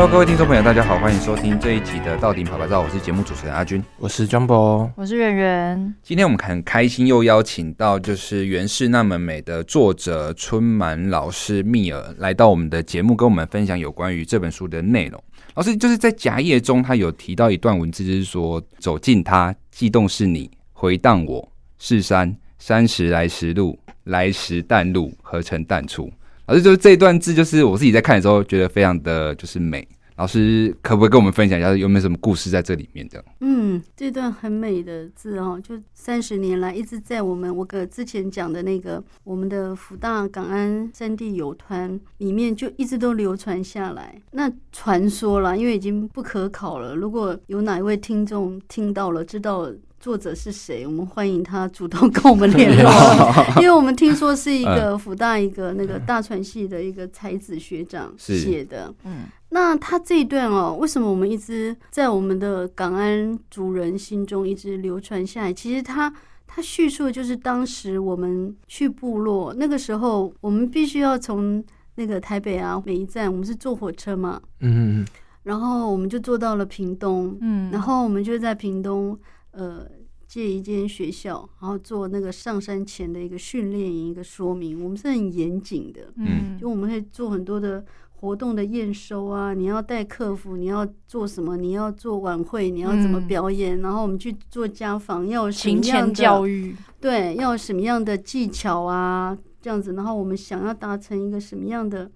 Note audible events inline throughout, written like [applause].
Hello，各位听众朋友，大家好，欢迎收听这一集的《到顶拍拍照》，我是节目主持人阿军，我是 Jumbo，我是圆圆。今天我们很开心又邀请到就是《原是那么美》的作者春满老师蜜儿来到我们的节目，跟我们分享有关于这本书的内容。老师就是在夹页中，他有提到一段文字，就是说：“走近他，悸动是你，回荡我是山，山时来时路，来时淡路，何成淡出。”老师就是这一段字，就是我自己在看的时候觉得非常的就是美。老师可不可以跟我们分享一下有没有什么故事在这里面的？嗯，这段很美的字哦，就三十年来一直在我们我哥之前讲的那个我们的福大港安三地友团里面，就一直都流传下来。那传说啦，因为已经不可考了。如果有哪一位听众听到了，知道作者是谁，我们欢迎他主动跟我们联络，[laughs] [laughs] 因为我们听说是一个福大一个那个大传系的一个才子学长写的，嗯。那他这一段哦，为什么我们一直在我们的港安族人心中一直流传下来？其实他他叙述的就是当时我们去部落那个时候，我们必须要从那个台北啊，每一站我们是坐火车嘛，嗯，然后我们就坐到了屏东，嗯，然后我们就在屏东呃借一间学校，然后做那个上山前的一个训练营，一个说明，我们是很严谨的，嗯，就我们会做很多的。活动的验收啊，你要带客服，你要做什么？你要做晚会，你要怎么表演？嗯、然后我们去做家访，要有什么样的教育？对，要有什么样的技巧啊？这样子，然后我们想要达成一个什么样的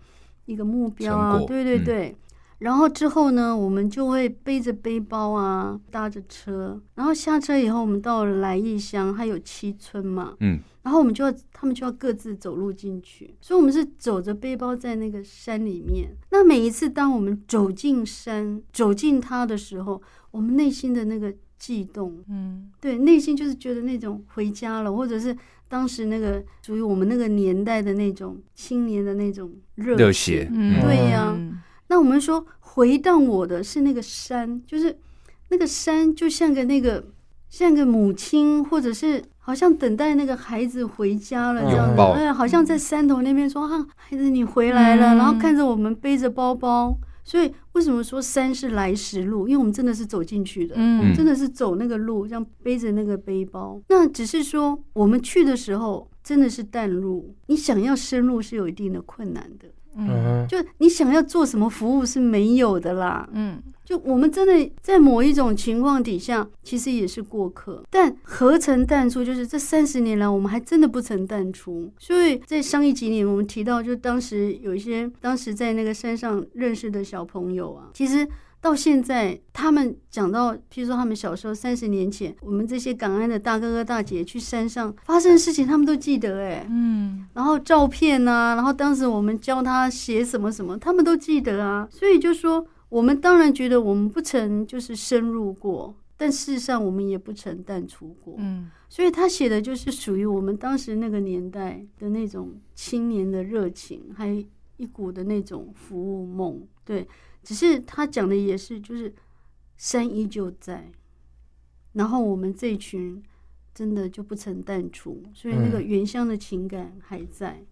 一个目标啊？对对对。嗯、然后之后呢，我们就会背着背包啊，搭着车，然后下车以后，我们到了来义乡，还有七村嘛，嗯。然后我们就要，他们就要各自走路进去，所以，我们是走着背包在那个山里面。那每一次当我们走进山、走进它的时候，我们内心的那个悸动，嗯，对，内心就是觉得那种回家了，或者是当时那个属于我们那个年代的那种青年的那种热热血，嗯，对呀。嗯、那我们说回荡我的是那个山，就是那个山，就像个那个像个母亲，或者是。好像等待那个孩子回家了这样子，哎，好像在山头那边说：“哈、啊，孩子你回来了。”然后看着我们背着包包，所以为什么说山是来时路？因为我们真的是走进去的，嗯，真的是走那个路，像背着那个背包。那只是说我们去的时候真的是淡路，你想要深入是有一定的困难的，嗯，就你想要做什么服务是没有的啦，嗯。就我们真的在某一种情况底下，其实也是过客，但何曾淡出？就是这三十年来，我们还真的不曾淡出。所以在上一集里，我们提到，就当时有一些当时在那个山上认识的小朋友啊，其实到现在，他们讲到，譬如说他们小时候三十年前，我们这些港安的大哥哥大姐去山上发生的事情，他们都记得哎，嗯，然后照片啊，然后当时我们教他写什么什么，他们都记得啊，所以就说。我们当然觉得我们不曾就是深入过，但事实上我们也不曾淡出过。嗯，所以他写的就是属于我们当时那个年代的那种青年的热情，还有一股的那种服务梦。对，只是他讲的也是就是山依旧在，然后我们这一群真的就不曾淡出，所以那个原乡的情感还在。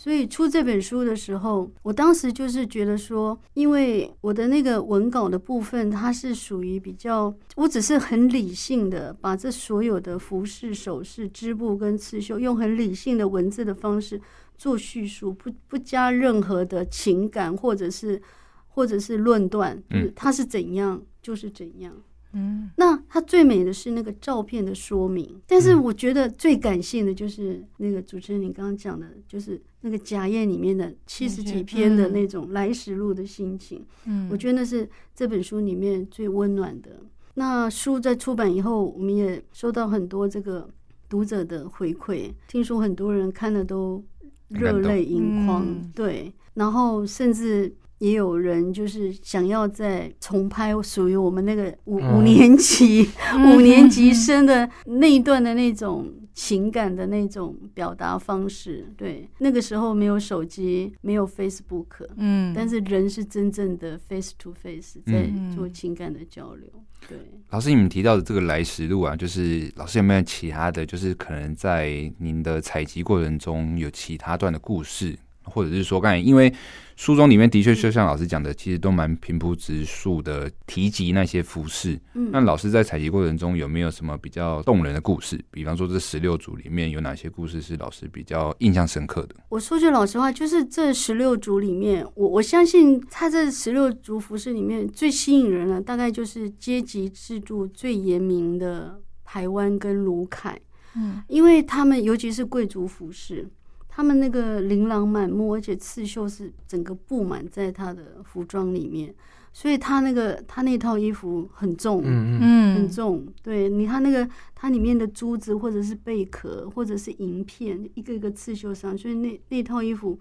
所以出这本书的时候，我当时就是觉得说，因为我的那个文稿的部分，它是属于比较，我只是很理性的把这所有的服饰、首饰、织布跟刺绣，用很理性的文字的方式做叙述，不不加任何的情感或者是或者是论断，就是它是怎样就是怎样。嗯，那它最美的是那个照片的说明，但是我觉得最感性的就是那个主持人你刚刚讲的，就是那个夹页里面的七十几篇的那种来时路的心情。嗯，我觉得那是这本书里面最温暖的。那书在出版以后，我们也收到很多这个读者的回馈，听说很多人看了都热泪盈眶。对，然后甚至。也有人就是想要再重拍属于我们那个五五年级、嗯、五年级生的那一段的那种情感的那种表达方式。对，那个时候没有手机，没有 Facebook，嗯，但是人是真正的 face to face 在做情感的交流。对，老师，你们提到的这个来时路啊，就是老师有没有其他的就是可能在您的采集过程中有其他段的故事？或者是说刚才因为。书中里面的确就像老师讲的，其实都蛮平铺直述的提及那些服饰。嗯，那老师在采集过程中有没有什么比较动人的故事？比方说这十六组里面有哪些故事是老师比较印象深刻的？我说句老实话，就是这十六组里面，我我相信他这十六组服饰里面最吸引人的，大概就是阶级制度最严明的台湾跟卢凯。嗯，因为他们尤其是贵族服饰。他们那个琳琅满目，而且刺绣是整个布满在他的服装里面，所以他那个他那套衣服很重，嗯嗯，很重。对你他那个它里面的珠子或者是贝壳或者是银片，一个一个刺绣上，所以那那套衣服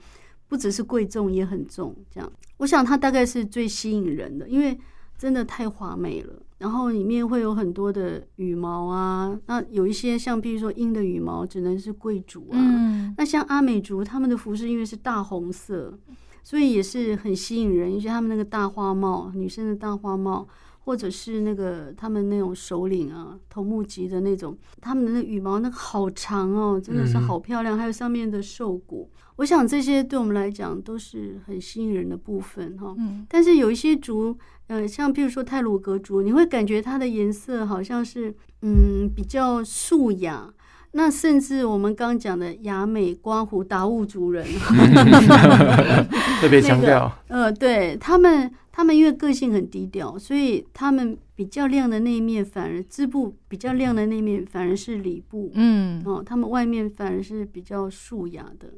不只是贵重，也很重。这样，我想它大概是最吸引人的，因为真的太华美了。然后里面会有很多的羽毛啊，那有一些像比如说鹰的羽毛，只能是贵族啊。嗯、那像阿美族他们的服饰，因为是大红色，所以也是很吸引人。尤其他们那个大花帽，女生的大花帽，或者是那个他们那种首领啊，头目级的那种，他们的那羽毛那个好长哦，真的是好漂亮。嗯、还有上面的兽骨，我想这些对我们来讲都是很吸引人的部分哈。嗯、但是有一些族。呃，像譬如说泰鲁格族，你会感觉它的颜色好像是嗯比较素雅。那甚至我们刚讲的雅美、刮胡、达悟族人，[laughs] 特别强调。呃，对他们，他们因为个性很低调，所以他们比较亮的那一面反而织布比较亮的那一面反而是里布。嗯，哦，他们外面反而是比较素雅的。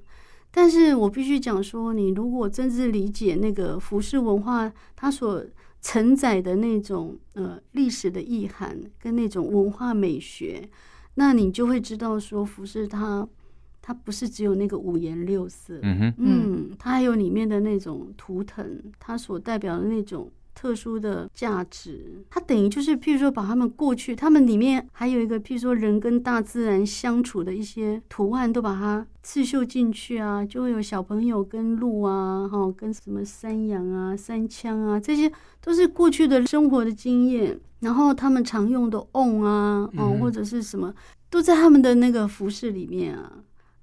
但是我必须讲说，你如果真正理解那个服饰文化，它所承载的那种呃历史的意涵跟那种文化美学，那你就会知道说服饰它它不是只有那个五颜六色，嗯哼，嗯，它还有里面的那种图腾，它所代表的那种。特殊的价值，它等于就是，譬如说，把他们过去，他们里面还有一个，譬如说，人跟大自然相处的一些图案，都把它刺绣进去啊，就会有小朋友跟鹿啊，哈，跟什么山羊啊、山羌啊，这些都是过去的生活的经验，然后他们常用的 on 啊，哦，或者是什么，都在他们的那个服饰里面啊，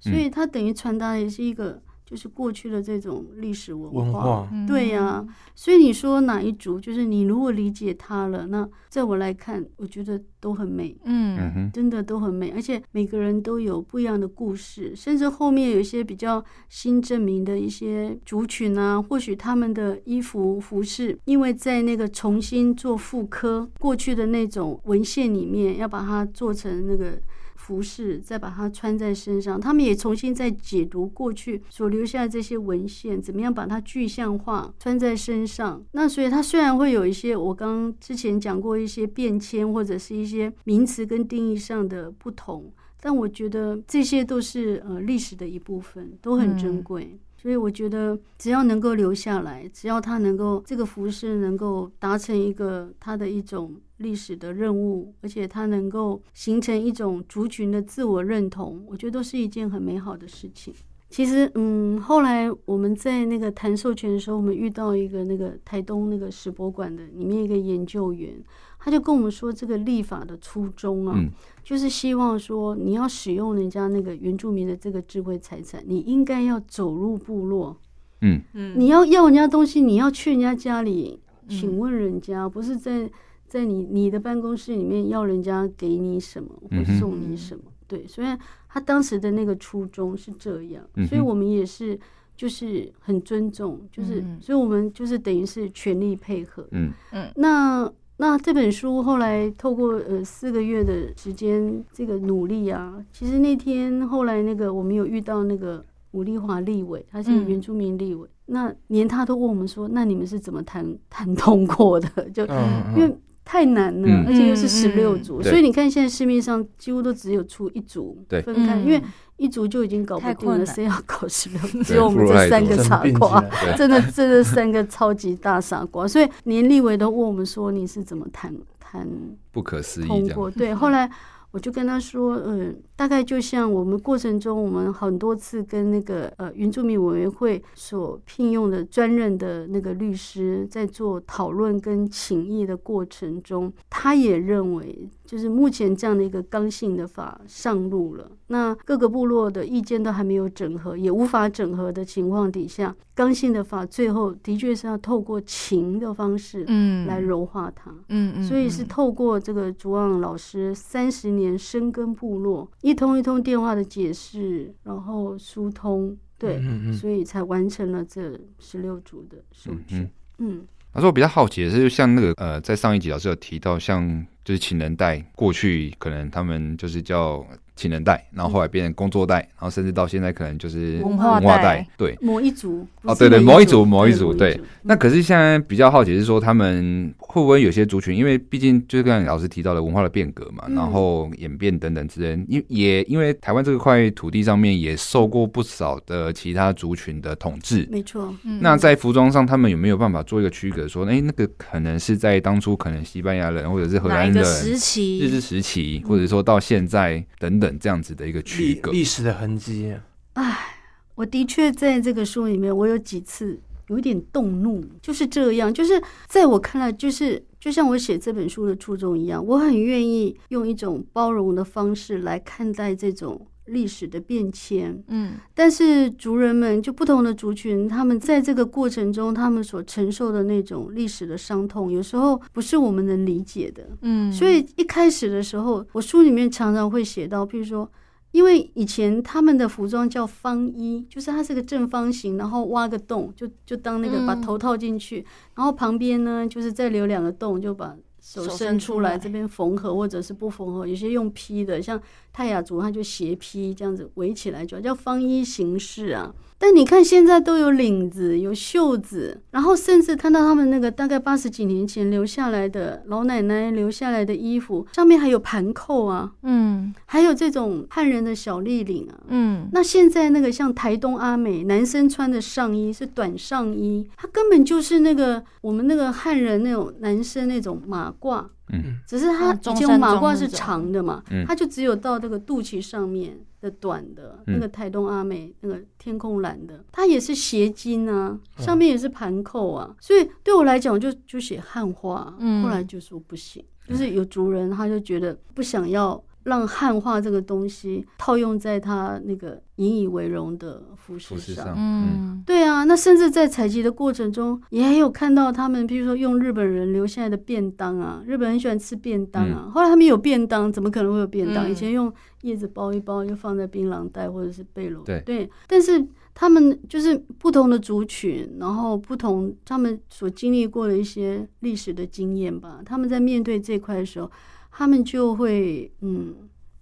所以它等于传达的也是一个。就是过去的这种历史文化，文化对呀、啊，所以你说哪一族，就是你如果理解它了，那在我来看，我觉得都很美，嗯，真的都很美，而且每个人都有不一样的故事，甚至后面有一些比较新证明的一些族群啊，或许他们的衣服服饰，因为在那个重新做复刻过去的那种文献里面，要把它做成那个。服饰，再把它穿在身上，他们也重新在解读过去所留下的这些文献，怎么样把它具象化穿在身上。那所以它虽然会有一些我刚之前讲过一些变迁，或者是一些名词跟定义上的不同，但我觉得这些都是呃历史的一部分，都很珍贵。嗯所以我觉得，只要能够留下来，只要他能够这个服饰能够达成一个他的一种历史的任务，而且他能够形成一种族群的自我认同，我觉得都是一件很美好的事情。其实，嗯，后来我们在那个谈授权的时候，我们遇到一个那个台东那个史博馆的里面一个研究员。他就跟我们说，这个立法的初衷啊，嗯、就是希望说，你要使用人家那个原住民的这个智慧财产，你应该要走入部落，嗯嗯，你要要人家东西，你要去人家家里请问人家，嗯、不是在在你你的办公室里面要人家给你什么或送你什么，对，所以他当时的那个初衷是这样，嗯、所以我们也是就是很尊重，就是，嗯、所以我们就是等于是全力配合，嗯嗯，那。那这本书后来透过呃四个月的时间这个努力啊，其实那天后来那个我们有遇到那个吴丽华立委，他是原住民立委，嗯、那连他都问我们说，那你们是怎么谈谈通过的？[laughs] 就、嗯、因为太难了，嗯、而且又是十六组，所以你看现在市面上几乎都只有出一组分开，因为。一组就已经搞不定了，谁要搞十六？只有我们这三个傻瓜，真的，真的三个超级大傻瓜。所以连立伟都问我们说：“你是怎么谈谈不可思议通过？”对，后来我就跟他说：“嗯，大概就像我们过程中，我们很多次跟那个呃原住民委员会所聘用的专任的那个律师在做讨论跟请意的过程中，他也认为。”就是目前这样的一个刚性的法上路了，那各个部落的意见都还没有整合，也无法整合的情况底下，刚性的法最后的确是要透过情的方式，嗯，来柔化它，嗯嗯，所以是透过这个竹望老师三十年深耕部落，一通一通电话的解释，然后疏通，对，所以才完成了这十六组的数据，嗯。他说：“我比较好奇的是，就像那个呃，在上一集老师有提到，像就是请人带过去，可能他们就是叫。”情人带，然后后来变成工作带，然后甚至到现在可能就是文化带，对，某一族哦，对对，某一族某一族，对。那可是现在比较好奇是说，他们会不会有些族群，因为毕竟就是刚才老师提到的文化的变革嘛，然后演变等等之类，因也因为台湾这块土地上面也受过不少的其他族群的统治，没错。那在服装上，他们有没有办法做一个区隔，说，哎，那个可能是在当初可能西班牙人或者是荷兰人时期、日治时期，或者说到现在等等。这样子的一个区隔，历史的痕迹。唉，我的确在这个书里面，我有几次有点动怒，就是这样，就是在我看来，就是就像我写这本书的初衷一样，我很愿意用一种包容的方式来看待这种。历史的变迁，嗯，但是族人们就不同的族群，他们在这个过程中，他们所承受的那种历史的伤痛，有时候不是我们能理解的，嗯，所以一开始的时候，我书里面常常会写到，譬如说，因为以前他们的服装叫方衣，就是它是个正方形，然后挖个洞，就就当那个把头套进去，然后旁边呢，就是再留两个洞，就把。手伸出来，这边缝合或者是不缝合，有些用披的，像泰雅族，它就斜披这样子围起来，就叫方衣形式啊。但你看现在都有领子、有袖子，然后甚至看到他们那个大概八十几年前留下来的老奶奶留下来的衣服，上面还有盘扣啊，嗯，还有这种汉人的小立领啊，嗯。那现在那个像台东阿美男生穿的上衣是短上衣，它根本就是那个我们那个汉人那种男生那种马褂。嗯，只是它以前马褂是长的嘛，它就只有到这个肚脐上面的短的，那个台东阿美那个天空蓝的，它也是斜襟啊，上面也是盘扣啊，所以对我来讲，我就就写汉化，后来就说不行，就是有族人他就觉得不想要。让汉化这个东西套用在他那个引以为荣的服饰上，嗯，对啊，那甚至在采集的过程中，也有看到他们，比如说用日本人留下来的便当啊，日本人很喜欢吃便当啊，后来他们有便当，怎么可能会有便当？以前用叶子包一包，就放在槟榔袋或者是背篓，对对。但是他们就是不同的族群，然后不同他们所经历过的一些历史的经验吧，他们在面对这块的时候。他们就会，嗯，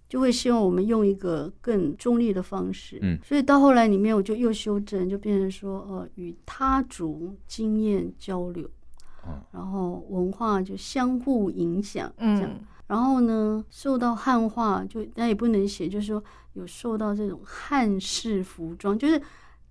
就会希望我们用一个更中立的方式，嗯，所以到后来里面我就又修正，就变成说，呃，与他族经验交流，哦，然后文化就相互影响，嗯，这样，然后呢，受到汉化，就那也不能写，就是说有受到这种汉式服装，就是。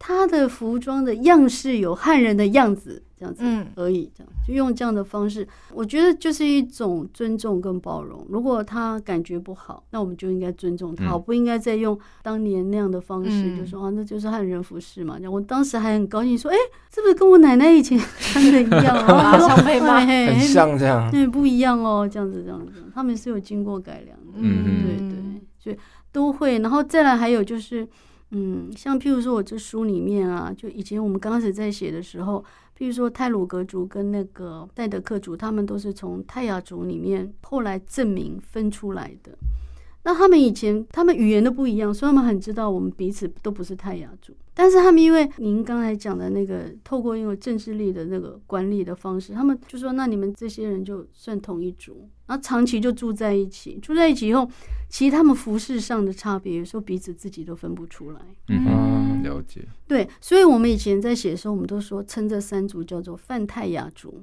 他的服装的样式有汉人的样子，这样子而已，这样就用这样的方式，我觉得就是一种尊重跟包容。如果他感觉不好，那我们就应该尊重他，不应该再用当年那样的方式，就说啊，那就是汉人服饰嘛。我当时还很高兴说，哎，是不是跟我奶奶以前穿的一样啊？[laughs] 像配吗？很 [laughs] 像这样，对，不一样哦，这样子，这样子，他们是有经过改良的，嗯，对对，所以都会。然后再来还有就是。嗯，像譬如说，我这书里面啊，就以前我们刚开始在写的时候，譬如说泰鲁格族跟那个戴德克族，他们都是从泰雅族里面后来证明分出来的。那他们以前他们语言都不一样，所以他们很知道我们彼此都不是泰雅族。但是他们因为您刚才讲的那个透过因为政治力的那个管理的方式，他们就说，那你们这些人就算同一族，然后长期就住在一起，住在一起以后，其实他们服饰上的差别，有时候彼此自己都分不出来。嗯，了解。对，所以我们以前在写的时候，我们都说称这三族叫做泛泰雅族。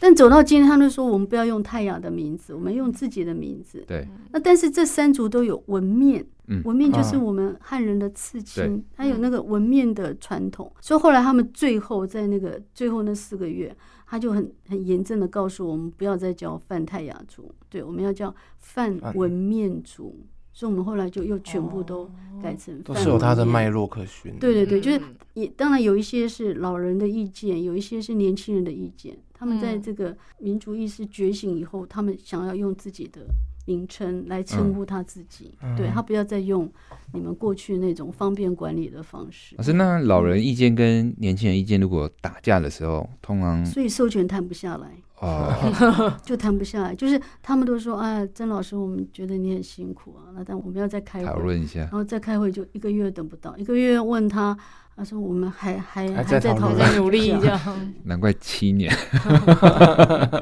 但走到今天，他们说我们不要用泰雅的名字，我们用自己的名字。对。那但是这三族都有纹面，纹面就是我们汉人的刺青，它有那个纹面的传统。所以后来他们最后在那个最后那四个月，他就很很严正的告诉我们，不要再叫泛泰雅族，对，我们要叫泛纹面族。所以我们后来就又全部都改成都是有它的脉络可循。对对对，就是也当然有一些是老人的意见，有一些是年轻人的意见。他们在这个民族意识觉醒以后，他们想要用自己的名称来称呼他自己，嗯、对他不要再用你们过去那种方便管理的方式。可是那老人意见跟年轻人意见如果打架的时候，通常所以授权谈不下来。[laughs] 哦，[laughs] 就谈不下来，就是他们都说，啊，曾老师，我们觉得你很辛苦啊，那但我们要再开会讨论一下，然后再开会就一个月等不到，一个月问他，他说我们还还还在讨论，还在努力这样，[laughs] 难怪七年。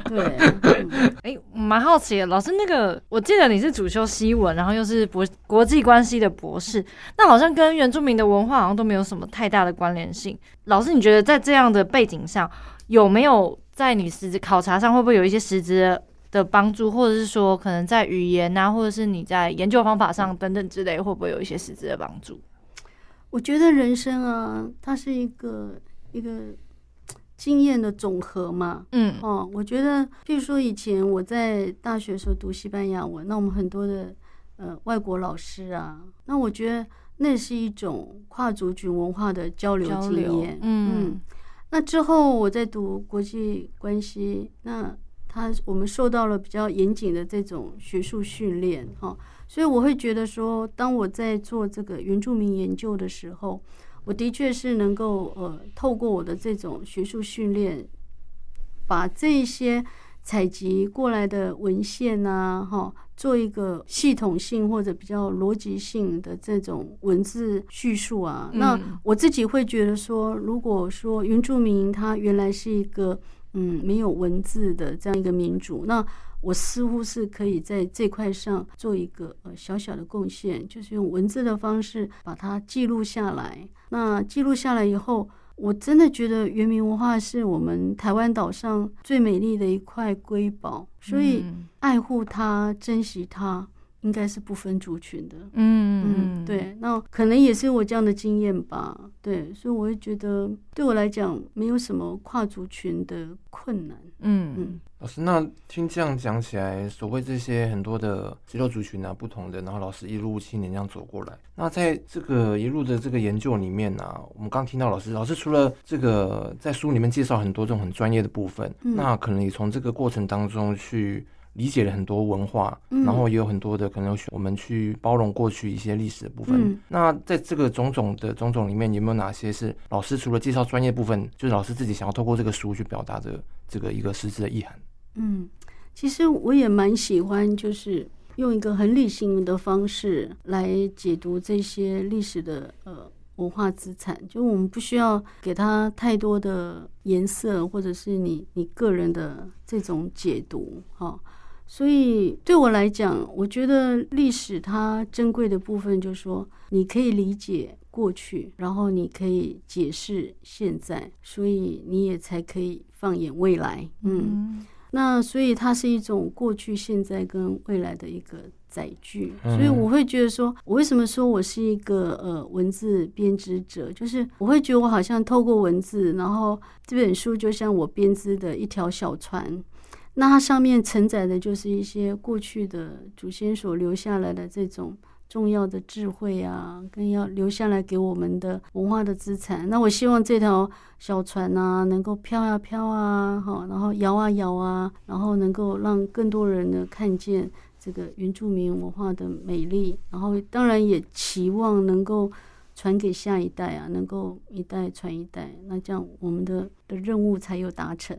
对，[laughs] 哎，蛮好奇的，老师，那个我记得你是主修西文，然后又是博国际关系的博士，那好像跟原住民的文化好像都没有什么太大的关联性。老师，你觉得在这样的背景上，有没有？在你实质考察上会不会有一些实质的帮助，或者是说可能在语言啊，或者是你在研究方法上等等之类，会不会有一些实质的帮助？我觉得人生啊，它是一个一个经验的总和嘛。嗯，哦，我觉得，譬如说以前我在大学的时候读西班牙文，那我们很多的呃外国老师啊，那我觉得那是一种跨族群文化的交流经验。嗯。嗯那之后，我在读国际关系，那他我们受到了比较严谨的这种学术训练，哈，所以我会觉得说，当我在做这个原住民研究的时候，我的确是能够呃，透过我的这种学术训练，把这些。采集过来的文献啊，哈，做一个系统性或者比较逻辑性的这种文字叙述啊。嗯、那我自己会觉得说，如果说原住民他原来是一个嗯没有文字的这样一个民族，那我似乎是可以在这块上做一个呃小小的贡献，就是用文字的方式把它记录下来。那记录下来以后。我真的觉得原民文化是我们台湾岛上最美丽的一块瑰宝，所以爱护它、珍惜它，应该是不分族群的。嗯嗯，对，那可能也是我这样的经验吧。对，所以我会觉得，对我来讲，没有什么跨族群的困难。嗯嗯。嗯老师，那听这样讲起来，所谓这些很多的肌肉族群啊，不同的，然后老师一路七年这样走过来，那在这个一路的这个研究里面呢、啊，我们刚听到老师，老师除了这个在书里面介绍很多这种很专业的部分，嗯、那可能也从这个过程当中去理解了很多文化，嗯、然后也有很多的可能我们去包容过去一些历史的部分。嗯、那在这个种种的种种里面，有没有哪些是老师除了介绍专业部分，就是老师自己想要透过这个书去表达的这个一个实质的意涵？嗯。其实我也蛮喜欢，就是用一个很理性的方式来解读这些历史的呃文化资产，就我们不需要给它太多的颜色，或者是你你个人的这种解读哈。所以对我来讲，我觉得历史它珍贵的部分就是说，你可以理解过去，然后你可以解释现在，所以你也才可以放眼未来。嗯。那所以它是一种过去、现在跟未来的一个载具，所以我会觉得说，我为什么说我是一个呃文字编织者，就是我会觉得我好像透过文字，然后这本书就像我编织的一条小船，那它上面承载的就是一些过去的祖先所留下来的这种。重要的智慧啊，跟要留下来给我们的文化的资产。那我希望这条小船啊，能够飘啊飘啊，哈，然后摇啊摇啊，然后能够让更多人呢看见这个原住民文化的美丽。然后当然也期望能够传给下一代啊，能够一代传一代。那这样我们的的任务才有达成。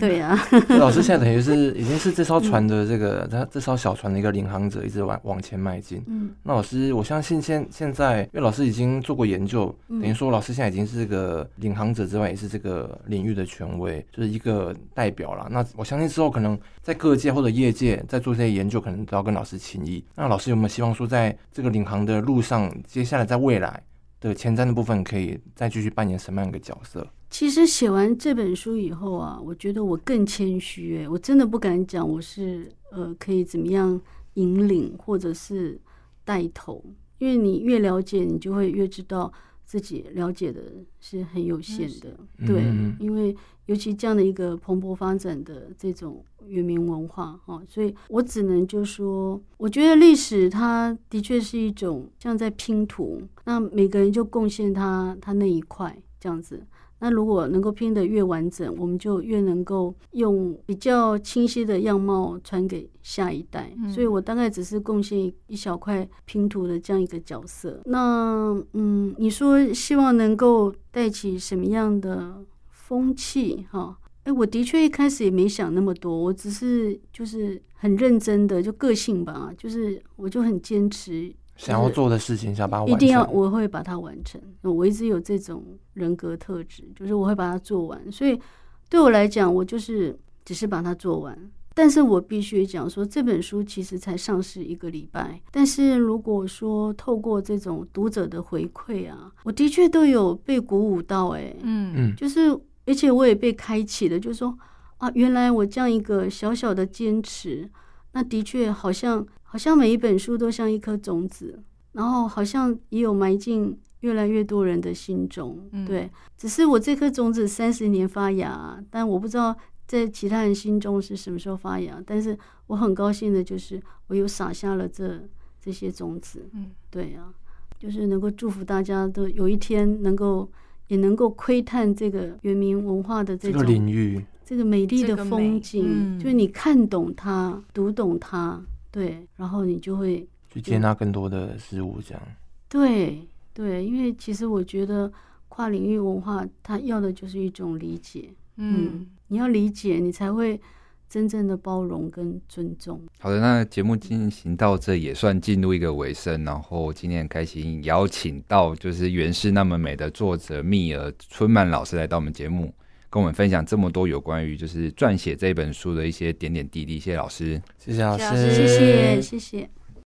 对啊，[laughs] 老师现在等于是 [laughs] 已经是这艘船的这个他这艘小船的一个领航者，一直往往前迈进。嗯，那老师，我相信现现在，因为老师已经做过研究，等于说老师现在已经是这个领航者之外，也是这个领域的权威，就是一个代表了。那我相信之后可能在各界或者业界在做这些研究，可能都要跟老师请益。那老师有没有希望说，在这个领航的路上，接下来在未来的前瞻的部分，可以再继续扮演什么样一个角色？其实写完这本书以后啊，我觉得我更谦虚哎，我真的不敢讲我是呃可以怎么样引领或者是带头，因为你越了解，你就会越知道自己了解的是很有限的，嗯、对，因为尤其这样的一个蓬勃发展的这种原民文化哈，所以我只能就说，我觉得历史它的确是一种像在拼图，那每个人就贡献他他那一块。这样子。那如果能够拼得越完整，我们就越能够用比较清晰的样貌传给下一代。嗯、所以我大概只是贡献一小块拼图的这样一个角色。那嗯，你说希望能够带起什么样的风气？哈，哎，我的确一开始也没想那么多，我只是就是很认真的，就个性吧，就是我就很坚持。想要做的事情，想把它完成，一定要，我会把它完成。我一直有这种人格特质，就是我会把它做完。所以对我来讲，我就是只是把它做完。但是我必须讲说，这本书其实才上市一个礼拜。但是如果说透过这种读者的回馈啊，我的确都有被鼓舞到，哎，嗯嗯，就是而且我也被开启了，就是说啊，原来我这样一个小小的坚持，那的确好像。好像每一本书都像一颗种子，然后好像也有埋进越来越多人的心中。嗯、对，只是我这颗种子三十年发芽，但我不知道在其他人心中是什么时候发芽。但是我很高兴的就是，我又撒下了这这些种子。嗯，对啊，就是能够祝福大家都有一天能够也能够窥探这个原民文化的这种领域，这个美丽的风景，嗯、就是你看懂它，读懂它。对，然后你就会去接纳更多的事物，这样。对对，因为其实我觉得跨领域文化，它要的就是一种理解。嗯，嗯，你要理解，你才会真正的包容跟尊重。好的，那节目进行到这也算进入一个尾声，然后今天很开心邀请到就是《原是那么美》的作者蜜儿春满老师来到我们节目。跟我们分享这么多有关于就是撰写这本书的一些点点滴滴，谢谢老师，谢谢老师，谢谢谢谢。